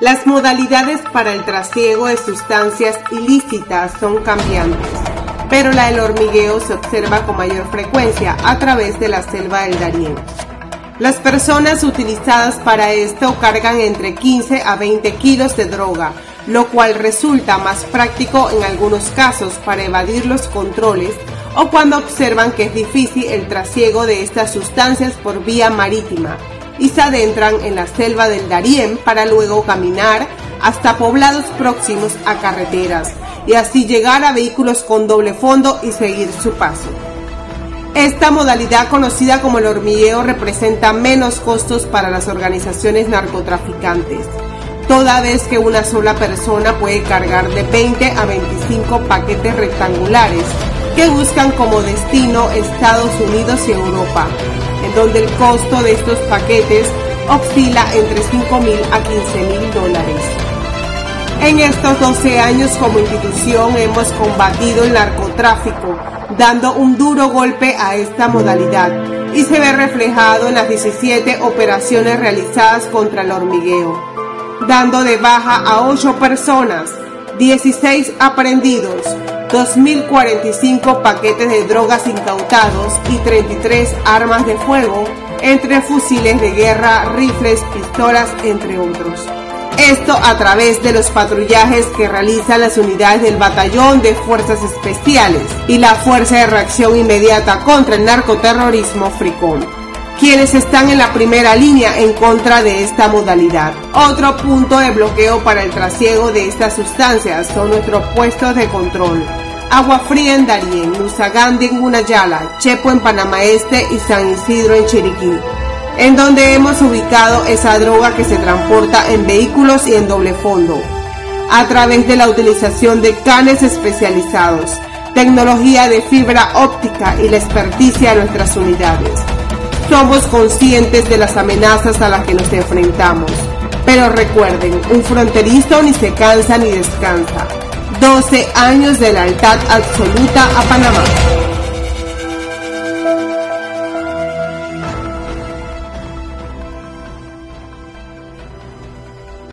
Las modalidades para el trasiego de sustancias ilícitas son cambiantes, pero la del hormigueo se observa con mayor frecuencia a través de la selva del Darién. Las personas utilizadas para esto cargan entre 15 a 20 kilos de droga, lo cual resulta más práctico en algunos casos para evadir los controles o cuando observan que es difícil el trasiego de estas sustancias por vía marítima y se adentran en la selva del Darién para luego caminar hasta poblados próximos a carreteras y así llegar a vehículos con doble fondo y seguir su paso. Esta modalidad conocida como el hormigueo representa menos costos para las organizaciones narcotraficantes, toda vez que una sola persona puede cargar de 20 a 25 paquetes rectangulares que buscan como destino Estados Unidos y Europa, donde el costo de estos paquetes oscila entre 5 mil a 15 mil dólares. En estos 12 años como institución hemos combatido el narcotráfico, dando un duro golpe a esta modalidad y se ve reflejado en las 17 operaciones realizadas contra el hormigueo, dando de baja a 8 personas, 16 aprendidos, 2.045 paquetes de drogas incautados y 33 armas de fuego, entre fusiles de guerra, rifles, pistolas, entre otros. Esto a través de los patrullajes que realizan las unidades del Batallón de Fuerzas Especiales y la Fuerza de Reacción Inmediata contra el Narcoterrorismo Fricón quienes están en la primera línea en contra de esta modalidad. Otro punto de bloqueo para el trasiego de estas sustancias son nuestros puestos de control. Agua Fría en Darien, Nusagandi en Gunayala, Chepo en Panamá Este y San Isidro en Chiriquí, en donde hemos ubicado esa droga que se transporta en vehículos y en doble fondo, a través de la utilización de canes especializados, tecnología de fibra óptica y la experticia de nuestras unidades. Somos conscientes de las amenazas a las que nos enfrentamos, pero recuerden, un fronterizo ni se cansa ni descansa. 12 años de lealtad absoluta a Panamá.